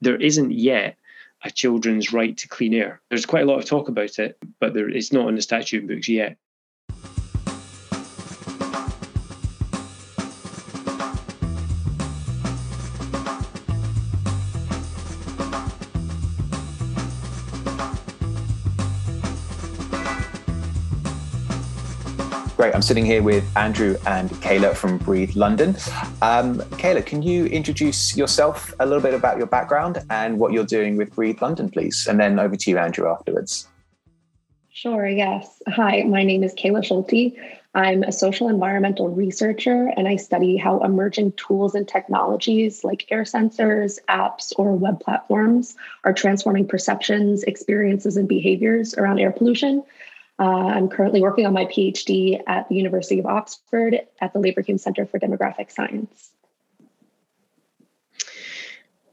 there isn't yet a children's right to clean air. There's quite a lot of talk about it, but there, it's not in the statute books yet. Great. I'm sitting here with Andrew and Kayla from Breathe London. Um, Kayla, can you introduce yourself a little bit about your background and what you're doing with Breathe London, please? And then over to you, Andrew, afterwards. Sure, yes. Hi, my name is Kayla Schulte. I'm a social environmental researcher and I study how emerging tools and technologies like air sensors, apps, or web platforms are transforming perceptions, experiences, and behaviors around air pollution uh, I'm currently working on my PhD at the University of Oxford at the Leverhulme Center for Demographic Science.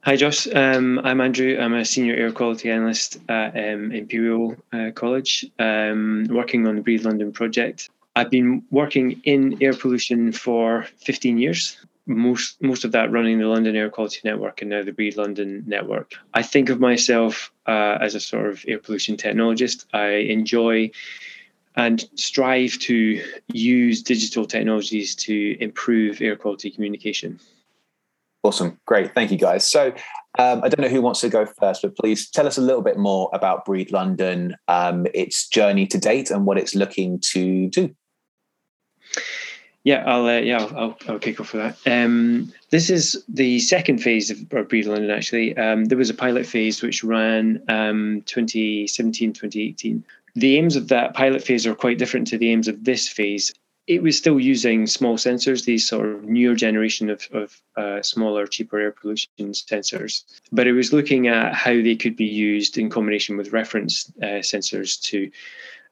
Hi, Josh. Um, I'm Andrew. I'm a senior air quality analyst at um, Imperial uh, College, um, working on the Breathe London project. I've been working in air pollution for 15 years most most of that running the London Air Quality Network and now the Breathe London network. I think of myself uh, as a sort of air pollution technologist. I enjoy and strive to use digital technologies to improve air quality communication. Awesome, great, thank you guys. So. Um, I don't know who wants to go first, but please tell us a little bit more about Breathe London, um, its journey to date, and what it's looking to do. Yeah, I'll uh, yeah I'll, I'll, I'll, kick off for that. Um, this is the second phase of, Breathe London. Actually, um, there was a pilot phase which ran um, 2017, 2018. The aims of that pilot phase are quite different to the aims of this phase. It was still using small sensors, these sort of newer generation of, of uh, smaller, cheaper air pollution sensors. But it was looking at how they could be used in combination with reference uh, sensors to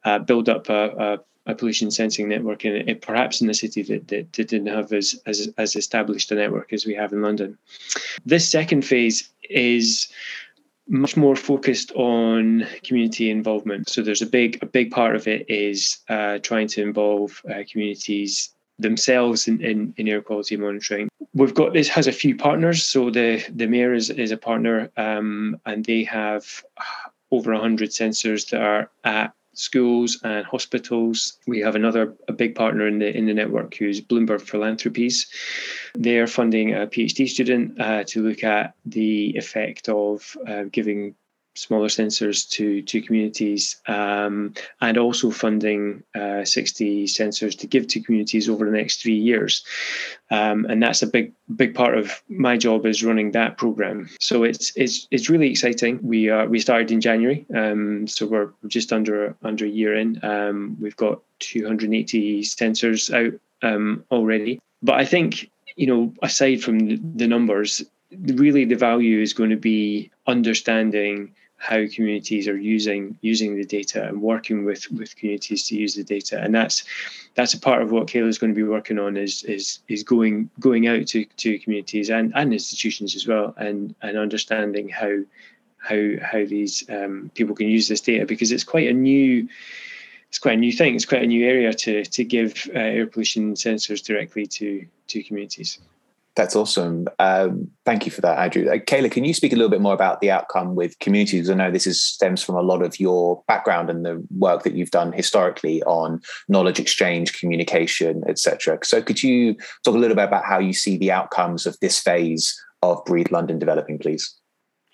uh, build up a, a a pollution sensing network in it, perhaps in a city that, that, that, didn't have as, as as established a network as we have in London. This second phase is much more focused on community involvement. So there's a big a big part of it is uh, trying to involve uh, communities themselves in, in, in, air quality monitoring. We've got this has a few partners. So the the mayor is, is a partner, um, and they have over 100 sensors that are at schools and hospitals. We have another a big partner in the in the network who's Bloomberg Philanthropies. They're funding a PhD student uh, to look at the effect of uh, giving smaller sensors to to communities, um, and also funding uh, 60 sensors to give to communities over the next three years. Um, and that's a big big part of my job is running that program. So it's it's it's really exciting. We are we started in January, um, so we're just under under a year in. Um, we've got 280 sensors out um, already. But I think you know, aside from the numbers, really the value is going to be understanding how communities are using using the data and working with with communities to use the data. And that's that's a part of what Kayla is going to be working on is is is going going out to, to communities and, and institutions as well and and understanding how how how these um, people can use this data because it's quite a new it's quite a new thing. It's quite a new area to to give uh, air pollution sensors directly to to communities that's awesome. Um, thank you for that, Andrew. Uh, Kayla, can you speak a little bit more about the outcome with communities? I know this is, stems from a lot of your background and the work that you've done historically on knowledge exchange, communication, etc. So, could you talk a little bit about how you see the outcomes of this phase of Breathe London developing, please?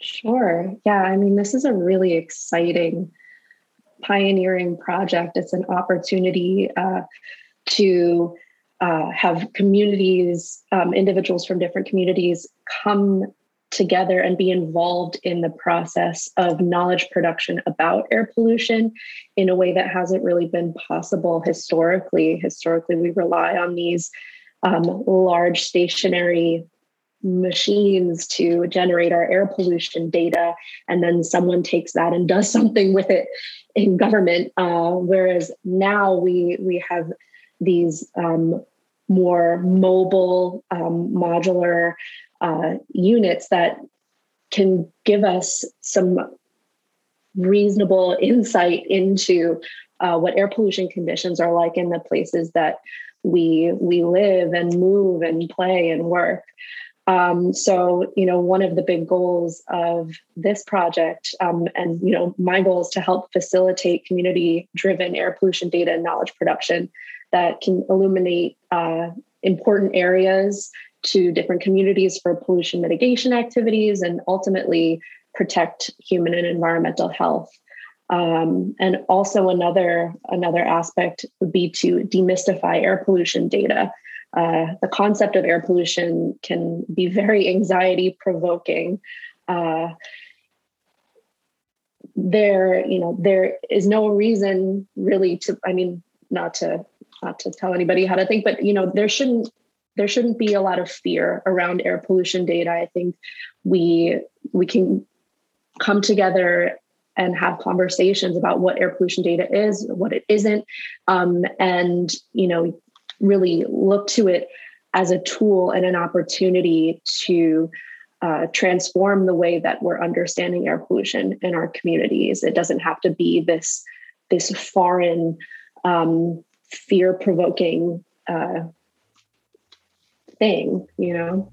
Sure. Yeah, I mean, this is a really exciting, pioneering project. It's an opportunity uh, to uh, have communities, um, individuals from different communities come together and be involved in the process of knowledge production about air pollution in a way that hasn't really been possible historically. Historically, we rely on these um, large stationary machines to generate our air pollution data, and then someone takes that and does something with it in government. Uh, whereas now we we have these um, more mobile, um, modular uh, units that can give us some reasonable insight into uh, what air pollution conditions are like in the places that we we live and move and play and work. Um, so, you know, one of the big goals of this project, um, and you know, my goal is to help facilitate community-driven air pollution data and knowledge production that can illuminate uh, important areas to different communities for pollution mitigation activities and ultimately protect human and environmental health. Um, and also another another aspect would be to demystify air pollution data. Uh, the concept of air pollution can be very anxiety provoking. Uh, there, you know, there is no reason really to. I mean, not to not to tell anybody how to think, but you know, there shouldn't there shouldn't be a lot of fear around air pollution data. I think we we can come together and have conversations about what air pollution data is, what it isn't, um, and you know, really look to it as a tool and an opportunity to uh, transform the way that we're understanding air pollution in our communities. It doesn't have to be this this foreign, um, fear provoking uh, thing, you know.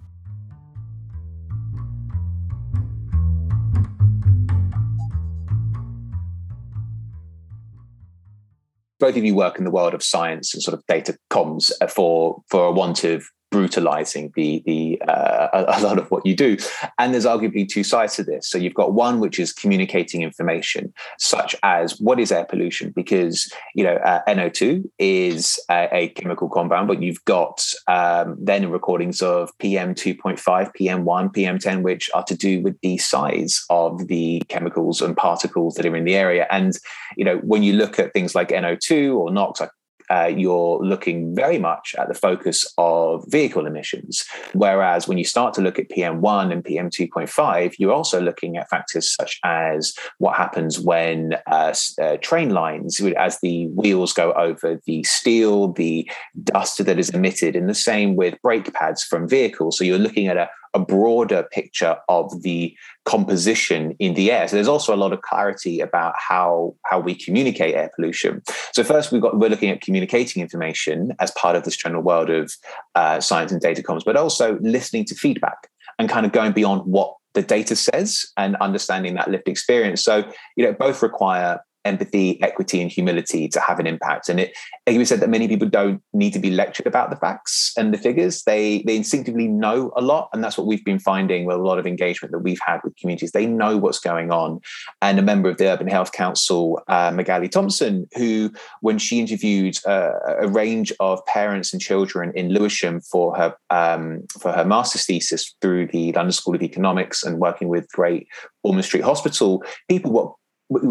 both of you work in the world of science and sort of data comms for for a want of brutalizing the the uh, a, lot of what you do. And there's arguably two sides to this. So you've got one which is communicating information such as what is air pollution? Because you know uh, no2 is a, a, chemical compound but you've got um, then recordings of pm 2.5 pm1 pm10 which are to do with the size of the chemicals and particles that are in the area. And you know when you look at things like no2 or nox like uh, you're looking very much at the focus of vehicle emissions. Whereas when you start to look at PM1 and PM2.5, you're also looking at factors such as what happens when uh, uh, train lines, as the wheels go over the steel, the dust that is emitted, and the same with brake pads from vehicles. So you're looking at a, a broader picture of the composition in the air. So there's also a lot of clarity about how how we communicate air pollution. So first, we've got we're looking at communicating information as part of this general world of uh, science and data comms, but also listening to feedback and kind of going beyond what the data says and understanding that lived experience. So you know both require empathy, equity, and humility to have an impact. And it, like we said, that many people don't need to be lectured about the facts and the figures. They they instinctively know a lot, and that's what we've been finding with a lot of engagement that we've had with communities. They know what's going on. And a member of the Urban Health Council, uh, Magali Thompson, who when she interviewed uh, a range of parents and children in Lewisham for her um, for her master's thesis through the London School of Economics and working with Great Ormond Street Hospital, people were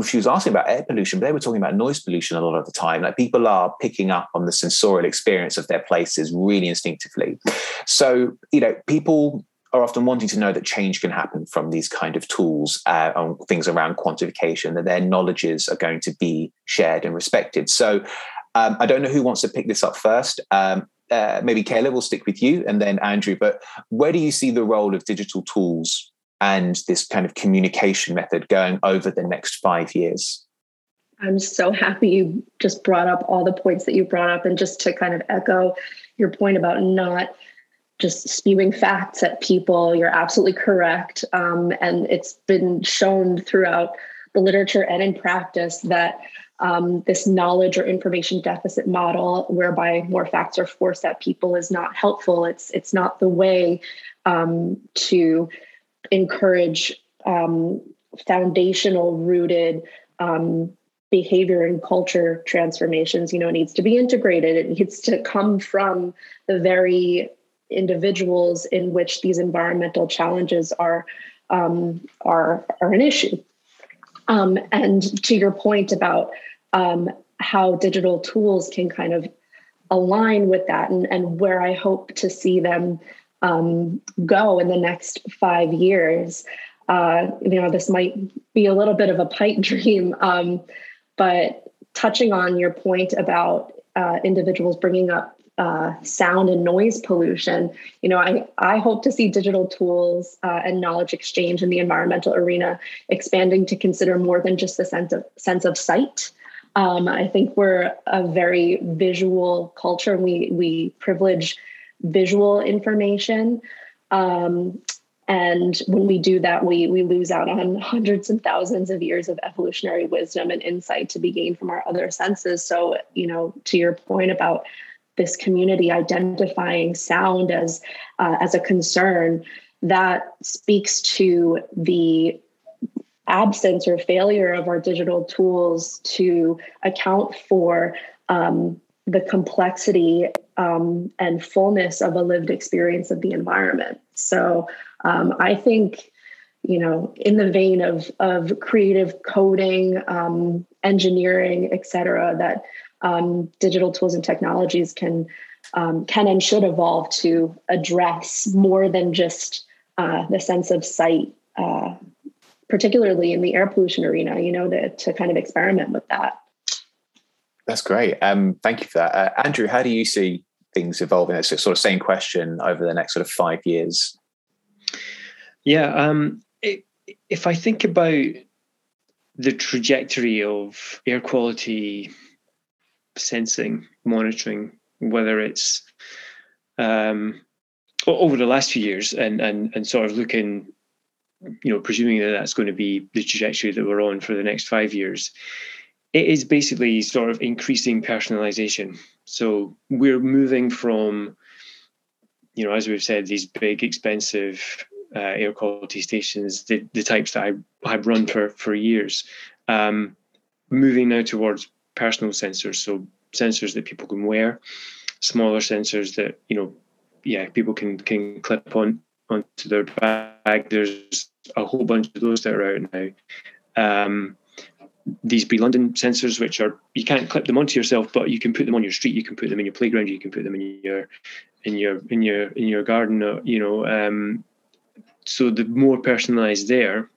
she was asking about air pollution, but they were talking about noise pollution a lot of the time. Like people are picking up on the sensorial experience of their places really instinctively. So, you know, people are often wanting to know that change can happen from these kind of tools uh, on things around quantification, that their knowledges are going to be shared and respected. So, um, I don't know who wants to pick this up first. Um, uh, maybe Kayla will stick with you and then Andrew, but where do you see the role of digital tools and this kind of communication method going over the next five years? I'm so happy you just brought up all the points that you brought up. And just to kind of echo your point about not just spewing facts at people, you're absolutely correct. Um, and it's been shown throughout the literature and in practice that um, this knowledge or information deficit model, whereby more facts are forced at people, is not helpful. It's it's not the way um, to encourage um, foundational rooted um, behavior and culture transformations you know it needs to be integrated. It needs to come from the very individuals in which these environmental challenges are um, are are an issue. Um, and to your point about um, how digital tools can kind of align with that and, and where i hope to see them um, go in the next five years. Uh, you know, this might be a little bit of a pipe dream, um, but touching on your point about uh, individuals bringing up uh, sound and noise pollution, you know, I, I hope to see digital tools uh, and knowledge exchange in the environmental arena expanding to consider more than just the sense of sense of sight. Um, I think we're a very visual culture. We we privilege visual information. Um, and when we do that, we we lose out on hundreds and thousands of years of evolutionary wisdom and insight to be gained from our other senses. So, you know, to your point about this community identifying sound as uh, as a concern, that speaks to the absence or failure of our digital tools to account for um, the complexity um, and fullness of a lived experience of the environment. So um, I think, you know, in the vein of of creative coding, um, engineering, et cetera, that um, digital tools and technologies can um, can and should evolve to address more than just uh, the sense of sight. Uh, particularly in the air pollution arena, you know, to, to kind of experiment with that. That's great. Um, thank you for that. Uh, Andrew, how do you see things evolving? It's sort of same question over the next sort of five years. Yeah, um, it, if I think about the trajectory of air quality sensing, monitoring, whether it's um, over the last few years, and and and sort of looking, you know, presuming that that's going to be the trajectory that we're on for the next five years, it is basically sort of increasing personalization. So we're moving from, you know, as we've said, these big, expensive uh, air quality stations, the, the types that I, I've run for, for years, um, moving now towards personal sensors. So sensors that people can wear, smaller sensors that, you know, yeah, people can, can clip on onto their bag. There's a whole bunch of those that are out now. Um, these Breathe London sensors, which are you can't clip them onto yourself, but you can put them on your street. You can put them in your playground. You can put them in your in your in your in your garden. Uh, you know, um, so the more personalized there.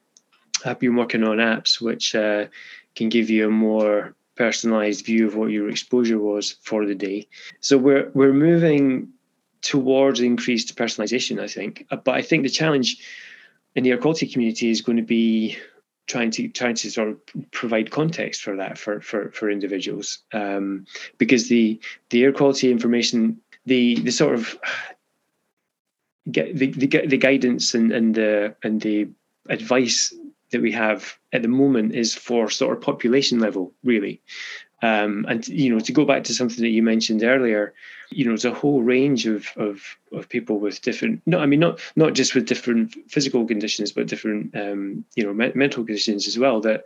I've been working on apps which uh, can give you a more personalized view of what your exposure was for the day. So we're we're moving towards increased personalization, I think. Uh, but I think the challenge in the air quality community is going to be trying to trying to sort of provide context for that for for for individuals. Um, because the the air quality information the the sort of get the, the the guidance and and the and the advice that we have at the moment is for sort of population level really um, and you know, to go back to something that you mentioned earlier, you know, there's a whole range of of, of people with different. No, I mean not not just with different physical conditions, but different um, you know me- mental conditions as well that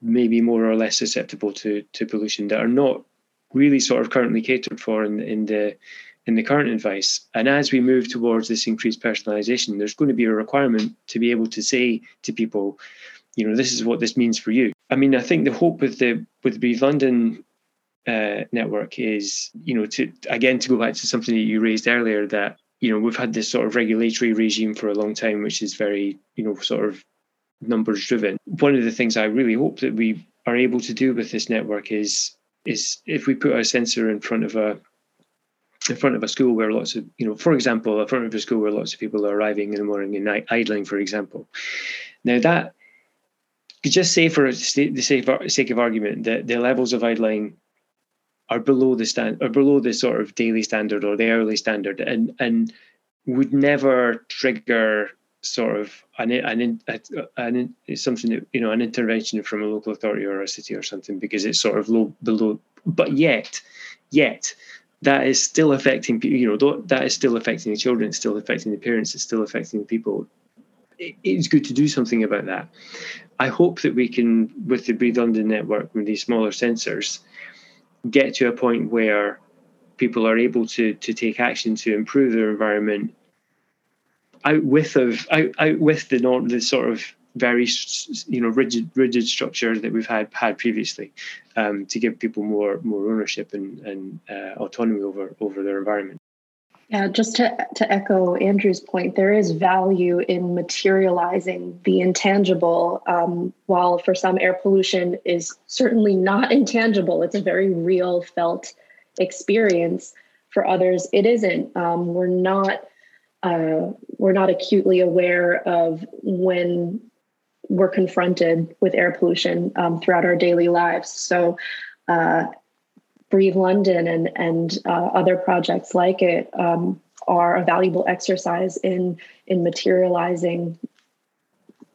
may be more or less susceptible to to pollution that are not really sort of currently catered for in in the in the current advice. And as we move towards this increased personalization, there's going to be a requirement to be able to say to people, you know, this is what this means for you. I mean, I think the hope with the with the London uh, network is, you know, to again to go back to something that you raised earlier that you know we've had this sort of regulatory regime for a long time, which is very you know sort of numbers driven. One of the things I really hope that we are able to do with this network is is if we put a sensor in front of a in front of a school where lots of you know for example in front of a school where lots of people are arriving in the morning and night idling for example now that just say for the sake of argument that the levels of idling are below the stand or below the sort of daily standard or the hourly standard and and would never trigger sort of an an, an, an something that you know an intervention from a local authority or a city or something because it's sort of low below but yet yet that is still affecting you know that is still affecting the children it's still affecting the parents it's still affecting the people it's good to do something about that. I hope that we can, with the Breathe London network, with these smaller sensors, get to a point where people are able to to take action to improve their environment out with of out, out with the the sort of very you know rigid rigid structure that we've had had previously um, to give people more more ownership and and uh, autonomy over over their environment. Yeah, just to, to echo Andrew's point, there is value in materializing the intangible. Um, while for some, air pollution is certainly not intangible, it's a very real, felt experience. For others, it isn't. Um, we're not uh, we're not acutely aware of when we're confronted with air pollution um, throughout our daily lives. So, uh, Breathe London and and uh, other projects like it um, are a valuable exercise in in materializing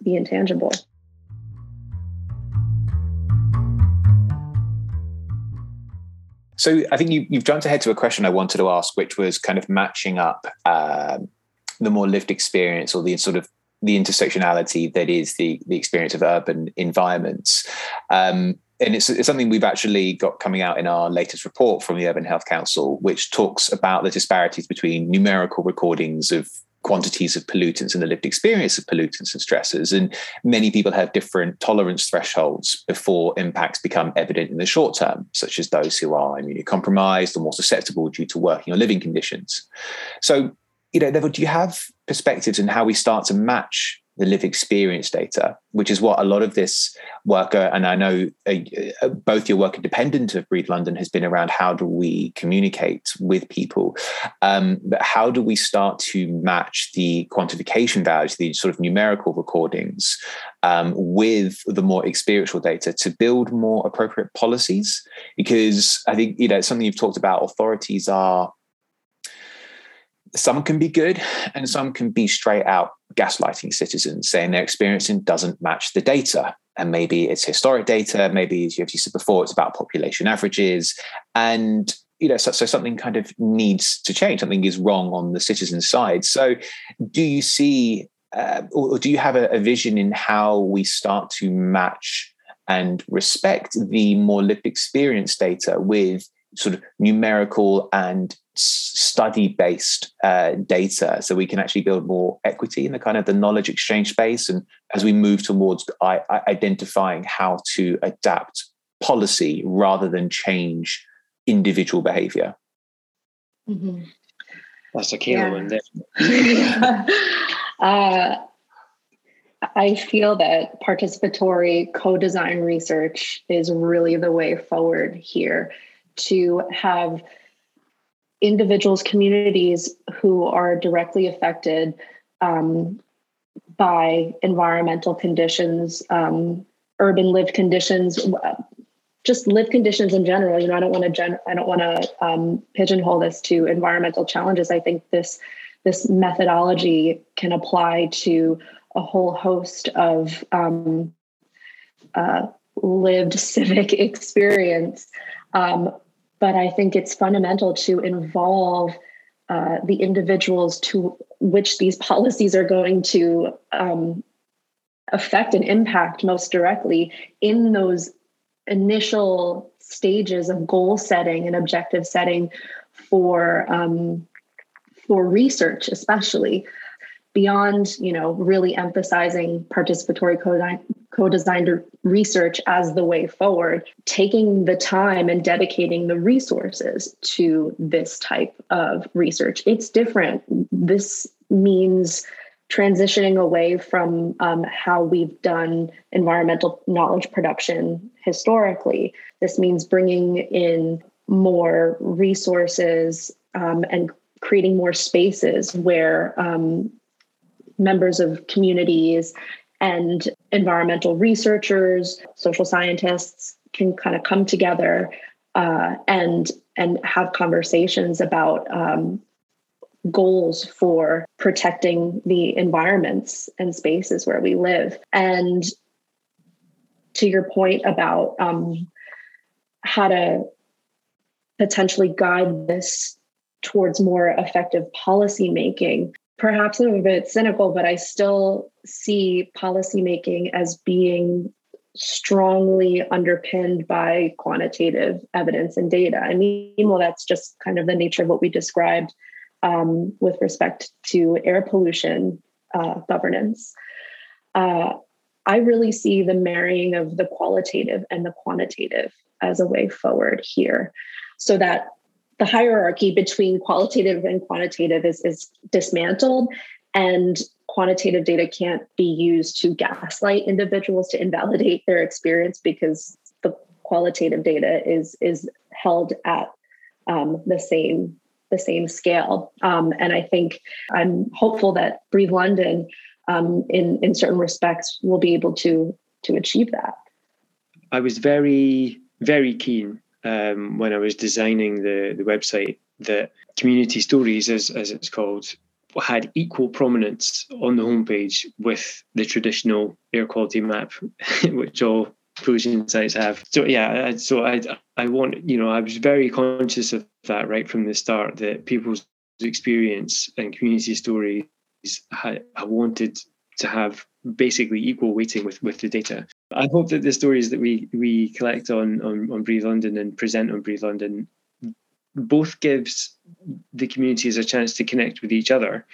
the intangible. So I think you, have jumped ahead to a question I wanted to ask, which was kind of matching up uh, the more lived experience or the sort of the intersectionality that is the the experience of urban environments. Um, and it's, it's, something we've actually got coming out in our latest report from the Urban Health Council, which talks about the disparities between numerical recordings of quantities of pollutants and the lived experience of pollutants and stressors. And many people have different tolerance thresholds before impacts become evident in the short term, such as those who are immunocompromised or more susceptible due to working or living conditions. So, you know, Neville, do you have perspectives on how we start to match the live experience data, which is what a lot of this work, and I know uh, uh, both your work independent of Breathe London has been around how do we communicate with people, um, but how do we start to match the quantification values, the sort of numerical recordings, um, with the more experiential data to build more appropriate policies? Because I think you know something you've talked about. Authorities are some can be good and some can be straight out gaslighting citizens, saying their experiencing doesn't match the data. And maybe it's historic data, maybe as you've said before, it's about population averages. And you know, so, so something kind of needs to change. Something is wrong on the citizen side. So, do you see, uh, or, or, do you have a, a vision in how we start to match and respect the more lived experience data with sort of numerical and study based uh, data so we can actually build more equity in the kind of the knowledge exchange space and as we move towards I- identifying how to adapt policy rather than change individual behavior mm-hmm. that's a key yeah. one there uh, I feel that participatory co design research is really the way forward here to have individuals, communities who are directly affected um, by environmental conditions, um, urban lived conditions, just lived conditions in general. You know, I don't want to gen- I don't want to um, pigeonhole this to environmental challenges. I think this this methodology can apply to a whole host of um, uh, lived civic experience. Um, but I think it's fundamental to involve uh, the individuals to which these policies are going to um, affect and impact most directly in those initial stages of goal setting and objective setting for um, for research especially beyond you know really emphasizing participatory co-designed research as the way forward taking the time and dedicating the resources to this type of research. It's different. This means transitioning away from um, how we've done environmental knowledge production historically. This means bringing in more resources um, and creating more spaces where um, members of communities and environmental researchers, social scientists can kind of come together uh, and and have conversations about um, goals for protecting the environments and spaces where we live. And to your point about um, how to potentially guide this towards more effective policy making, perhaps I'm a bit cynical, but I still see policymaking as being strongly underpinned by quantitative evidence and data. I mean, well, that's just kind of the nature of what we described um, with respect to air pollution uh, governance. Uh, I really see the marrying of the qualitative and the quantitative as a way forward here so that the hierarchy between qualitative and quantitative is, is dismantled and quantitative data can't be used to gaslight individuals to invalidate their experience because the qualitative data is is held at um, the same the same scale. Um, and i think i'm hopeful that breathe london um, in in certain respects will be able to to achieve that. I was very very keen um, when I was designing the, the website that community stories, as, as it's called, had equal prominence on the homepage with the traditional air quality map, which all pollution sites have. So yeah, so I I want you know I was very conscious of that right from the start that people's experience and community stories I, I wanted to have basically equal weighting with with the data. I hope that the stories that we we collect on on, on Breathe London and present on Breathe London both gives the communities a chance to connect with each other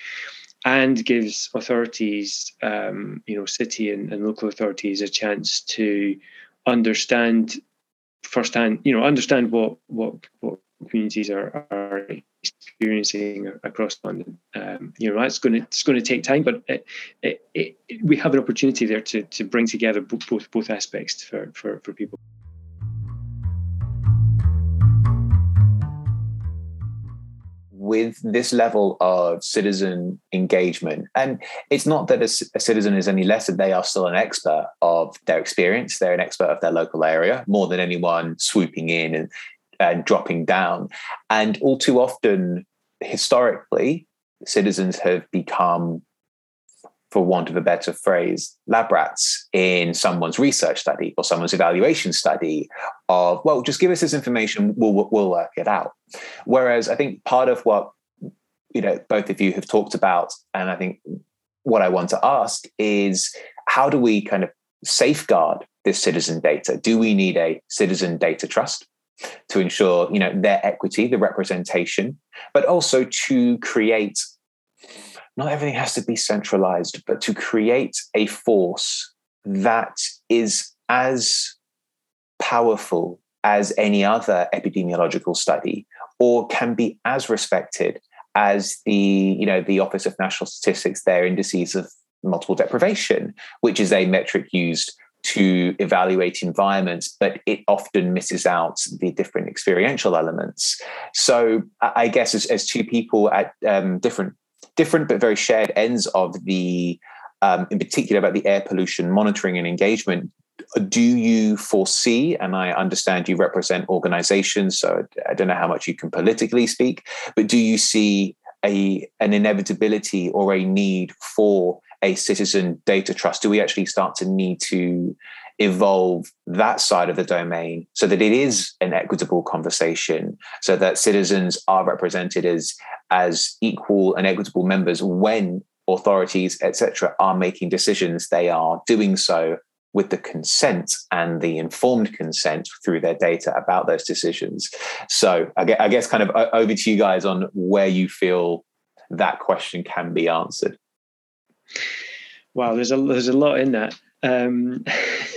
and gives authorities, um, you know, city and, and local authorities a chance to understand firsthand, you know, understand what what what communities are, are experiencing across London. Um, you know, that's going to it's going to take time, but it, it, it, we have an opportunity there to to bring together both both aspects for for, for people. with this level of citizen engagement, and it's not that a, a, citizen is any less, they are still an expert of their experience. They're an expert of their local area more than anyone swooping in and, and dropping down. And all too often, historically, citizens have become for want of a better phrase, lab rats in someone's research study or someone's evaluation study of, well, just give us this information, we'll, we'll work it out. Whereas I think part of what, you know, both of you have talked about, and I think what I want to ask is how do we kind of safeguard this citizen data? Do we need a citizen data trust? To ensure you know their equity the representation but also to create not everything has to be centralized, but to create a force that is as powerful as any other epidemiological study or can be as respected as the you know the office of national statistics their indices of multiple deprivation which is a metric used to evaluate environments but it often misses out the different experiential elements so i guess as, as two people at um, different different but very shared ends of the, um, in particular about the air pollution monitoring and engagement. Do you foresee, and I understand you represent organizations, so I don't know how much you can politically speak, but do you see a, an inevitability or a need for a citizen data trust? Do we actually start to need to evolve that side of the domain so that it is an equitable conversation, so that citizens are represented as as equal and equitable members when authorities, etc., are making decisions. They are doing so with the consent and the informed consent through their data about those decisions. So I guess kind of uh, over to you guys on where you feel that question can be answered. Wow, there's a there's a lot in that. Um,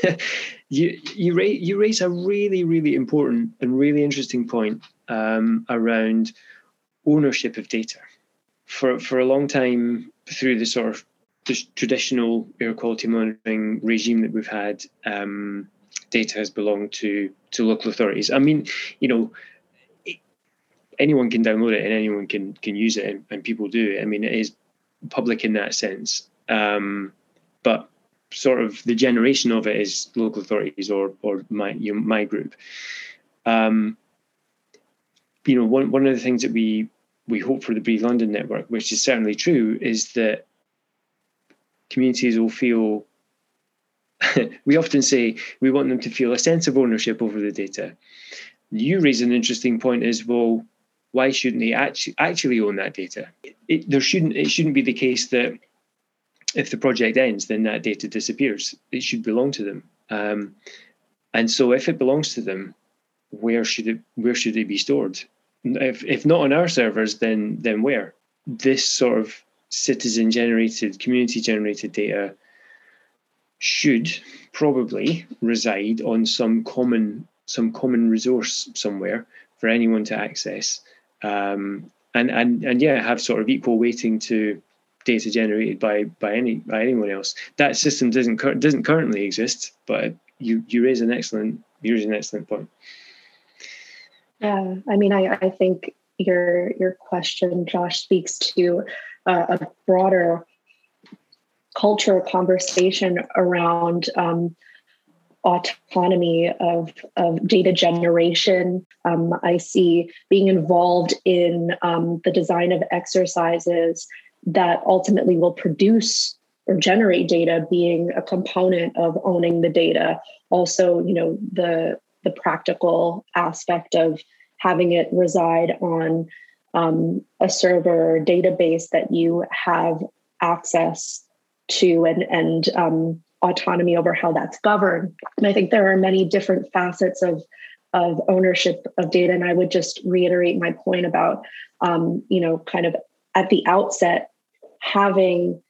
you you raise you raise a really really important and really interesting point um, around ownership of data. For for a long time, through the sort of traditional air quality monitoring regime that we've had, um, data has belonged to to local authorities. I mean, you know, anyone can download it and anyone can can use it, and, and people do. I mean, it is public in that sense. Um, but sort of the generation of it is local authorities or or my you know, my group. Um, you know, one one of the things that we we hope for the Breathe London network, which is certainly true, is that communities will feel. we often say we want them to feel a sense of ownership over the data. You raise an interesting point as well. Why shouldn't they actually actually own that data? It, there shouldn't it shouldn't be the case that if the project ends, then that data disappears. It should belong to them. Um, and so, if it belongs to them, where should it where should it be stored? If if not on our servers, then then where? This sort of citizen generated, community generated data should probably reside on some common some common resource somewhere for anyone to access. Um, and and and yeah, have sort of equal weighting to data generated by by any by anyone else. That system doesn't doesn't currently exist, but you you raise an excellent you raise an excellent point. Yeah, I mean, I I think your your question, Josh, speaks to uh, a broader cultural conversation around um, autonomy of, of data generation. Um, I see being involved in um, the design of exercises that ultimately will produce or generate data being a component of owning the data. Also, you know, the the practical aspect of having it reside on um, a server database that you have access to and and um, autonomy over how that's governed. And I think there are many different facets of of ownership of data. And I would just reiterate my point about um, you know kind of at the outset having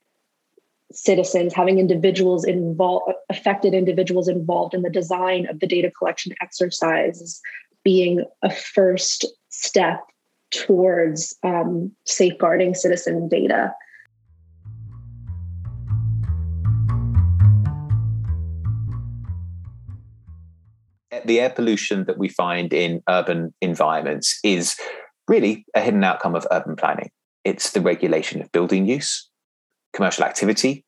citizens, having individuals involved, affected individuals involved in the design of the data collection exercise being a first step towards um, safeguarding citizen data. The air pollution that we find in urban environments is really a hidden outcome of urban planning. It's the regulation of building use, commercial activity,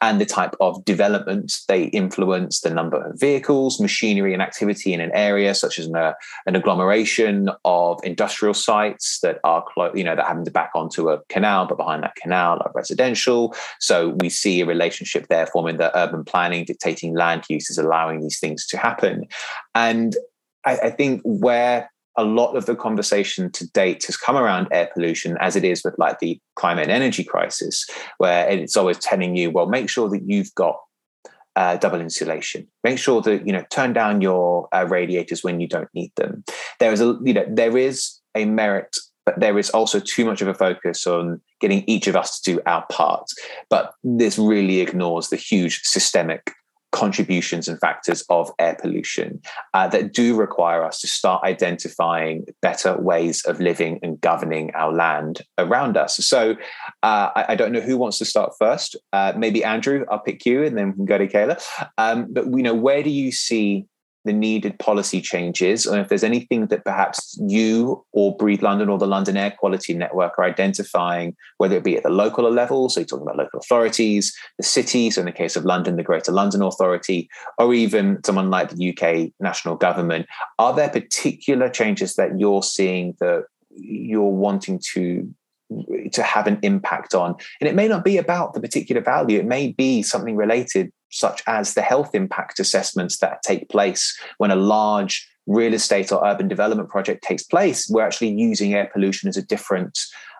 and the type of development they influence the number of vehicles, machinery, and activity in an area, such as an, uh, an agglomeration of industrial sites that are, clo- you know, that happen to back onto a canal, but behind that canal are residential. So we see a relationship there forming the urban planning dictating land uses, allowing these things to happen. And I, I think where a lot of the conversation to date has come around air pollution as it is with like the climate and energy crisis where it's always telling you well make sure that you've got uh, double insulation. Make sure that you know turn down your uh, radiators when you don't need them. There is a you know there is a merit but there is also too much of a focus on getting each of us to do our part. But this really ignores the huge systemic contributions and factors of air pollution uh, that do require us to start identifying better ways of living and governing our land around us. So uh, I, I, don't know who wants to start first. Uh, maybe Andrew, I'll pick you and then we can go to Kayla. Um, but you know, where do you see the needed policy changes, or if there's anything that perhaps you or Breathe London or the London Air Quality Network are identifying, whether it be at the local level, so you're talking about local authorities, the city, so in the case of London, the Greater London Authority, or even someone like the UK national government, are there particular changes that you're seeing that you're wanting to to have an impact on? And it may not be about the particular value it may be something related such as the health impact assessments that take place when a large real estate or urban development project takes place, we're actually using air pollution as a different,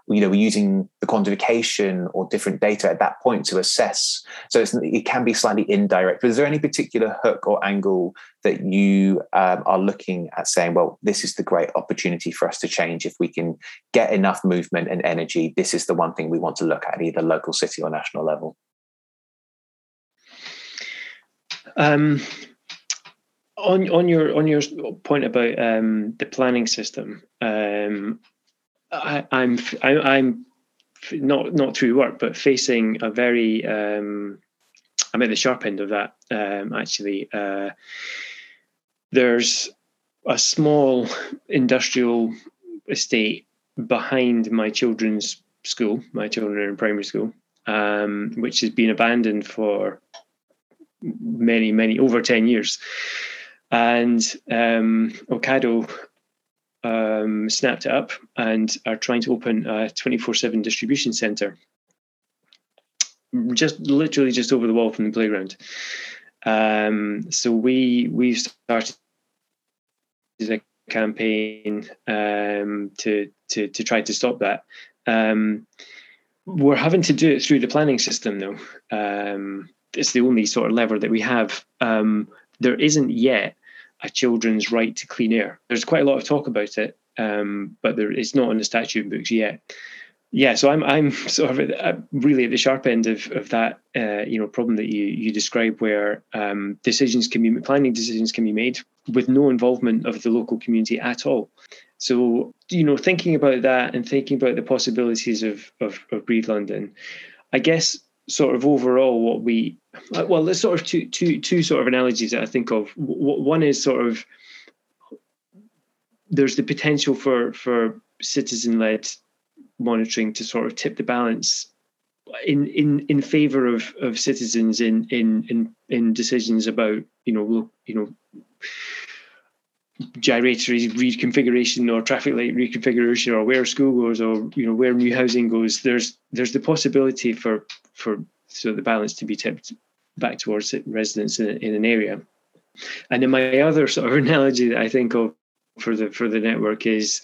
you know, we're using the quantification or different data at that point to assess. So it can be slightly indirect. But is there any particular hook or angle that you um, are looking at saying, well, this is the great opportunity for us to change if we can get enough movement and energy? This is the one thing we want to look at, either local, city, or national level. Um, on on your on your point about um, the planning system, um, I, I'm I, i am not not through work, but facing a very um, I'm at the sharp end of that um, actually. Uh, there's a small industrial estate behind my children's school. My children are in primary school, um, which has been abandoned for many, many over 10 years. And um, Ocado um, snapped it up and are trying to open a 24 7 distribution center just literally just over the wall from the playground. Um, so we we've started a campaign um, to to to try to stop that. Um, we're having to do it through the planning system though. It's the only sort of lever that we have. Um, there isn't yet a children's right to clean air. There's quite a lot of talk about it, um, but there it's not in the statute books yet. Yeah, so I'm I'm sort of at, really at the sharp end of of that uh, you know problem that you you describe, where um, decisions can be planning decisions can be made with no involvement of the local community at all. So you know, thinking about that and thinking about the possibilities of of, of Breathe London, I guess sort of overall what we uh, well there's sort of two two two sort of analogies that i think of. One is sort of there's the potential for for citizen led monitoring to sort of tip the balance in in in favor of of citizens in in in in decisions about you know you know gyratory reconfiguration or traffic light reconfiguration or where school goes or you know where new housing goes there's there's the possibility for for so the balance to be tipped back towards residents in, in an area. And then my other sort of analogy that i think of for the for the network is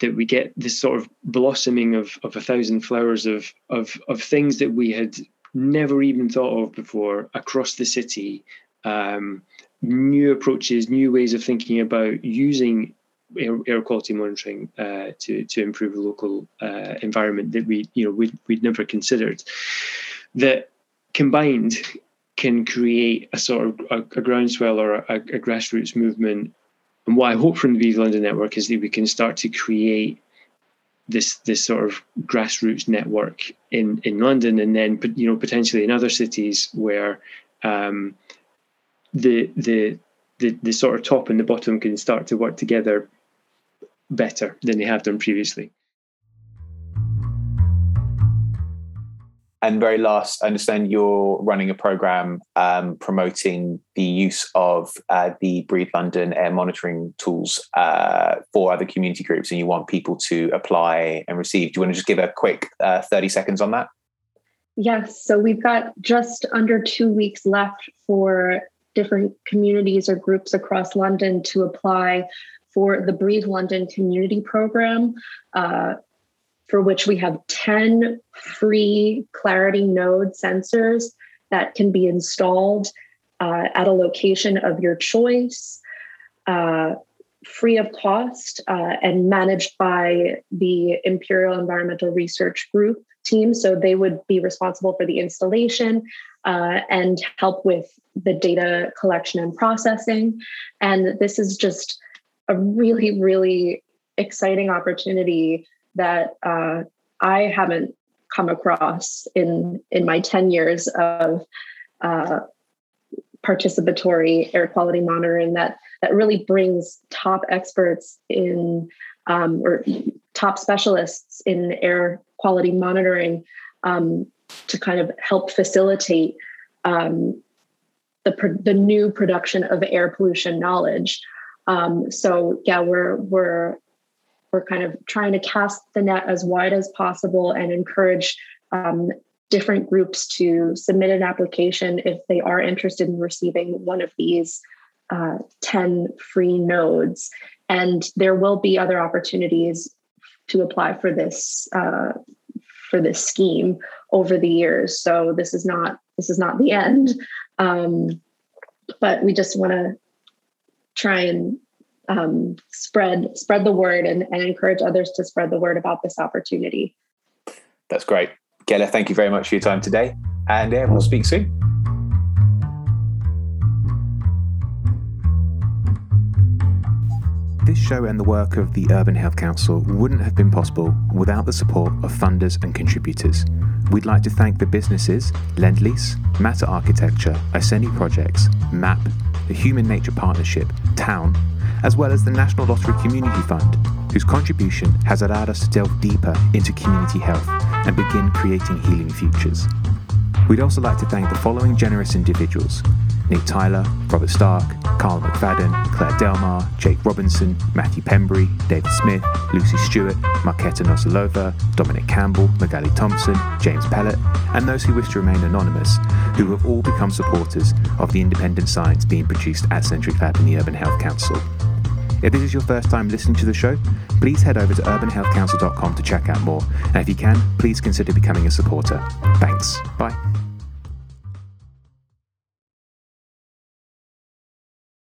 that we get this sort of blossoming of of a thousand flowers of of of things that we had never even thought of before across the city um, new approaches, new ways of thinking about using air, air quality monitoring uh, to to improve local uh, environment that we you know we'd, we'd never considered. That combined can create a sort of a, a groundswell or a, a, grassroots movement. And what I hope from the Breathe London Network is that we can start to create this this sort of grassroots network in in London and then you know potentially in other cities where um, the the the, the sort of top and the bottom can start to work together better than they have done previously. And very last, I understand you're running a program um, promoting the use of uh, the Breathe London air monitoring tools uh, for other community groups, and you want people to apply and receive. Do you want to just give a quick uh, 30 seconds on that? Yes. So we've got just under two weeks left for different communities or groups across London to apply for the Breathe London Community Program, uh, for which we have 10 free Clarity Node sensors that can be installed uh, at a location of your choice. Uh, free of cost uh, and managed by the Imperial Environmental Research Group team. So they would be responsible for the installation uh, and help with the data collection and processing. And this is just a really, really exciting opportunity that uh, I haven't come across in in my 10 years of uh, participatory air quality monitoring that that really brings top experts in um, or top specialists in air quality monitoring um, to kind of help facilitate um, the the new production of air pollution knowledge. Um, so yeah, we're we're we're kind of trying to cast the net as wide as possible and encourage um, different groups to submit an application if they are interested in receiving one of these uh, 10 free nodes. And there will be other opportunities to apply for this uh, for this scheme over the years. So this is not this is not the end, um, but we just want to try and um, spread spread the word and, and encourage others to spread the word about this opportunity. That's great, Kayla. Thank you very much for your time today, and yeah, we'll speak soon. This show and the work of the Urban Health Council wouldn't have been possible without the support of funders and contributors. We'd like to thank the businesses Lendlease, Matter Architecture, Asceni Projects, MAP, the Human Nature Partnership, Town, as well as the National Lottery Community Fund, whose contribution has allowed us to delve deeper into community health and begin creating healing futures. We'd also like to thank the following generous individuals Nick Tyler, Robert Stark, Carl McFadden, Claire Delmar, Jake Robinson, Matthew Pembry, David Smith, Lucy Stewart, Marketa Nosalova, Dominic Campbell, Magali Thompson, James Pellet, and those who wish to remain anonymous, who have all become supporters of the independent science being produced at Centric Lab in the Urban Health Council. If this is your first time listening to the show, please head over to urbanhealthcouncil.com to check out more. And if you can, please consider becoming a supporter. Thanks. Bye.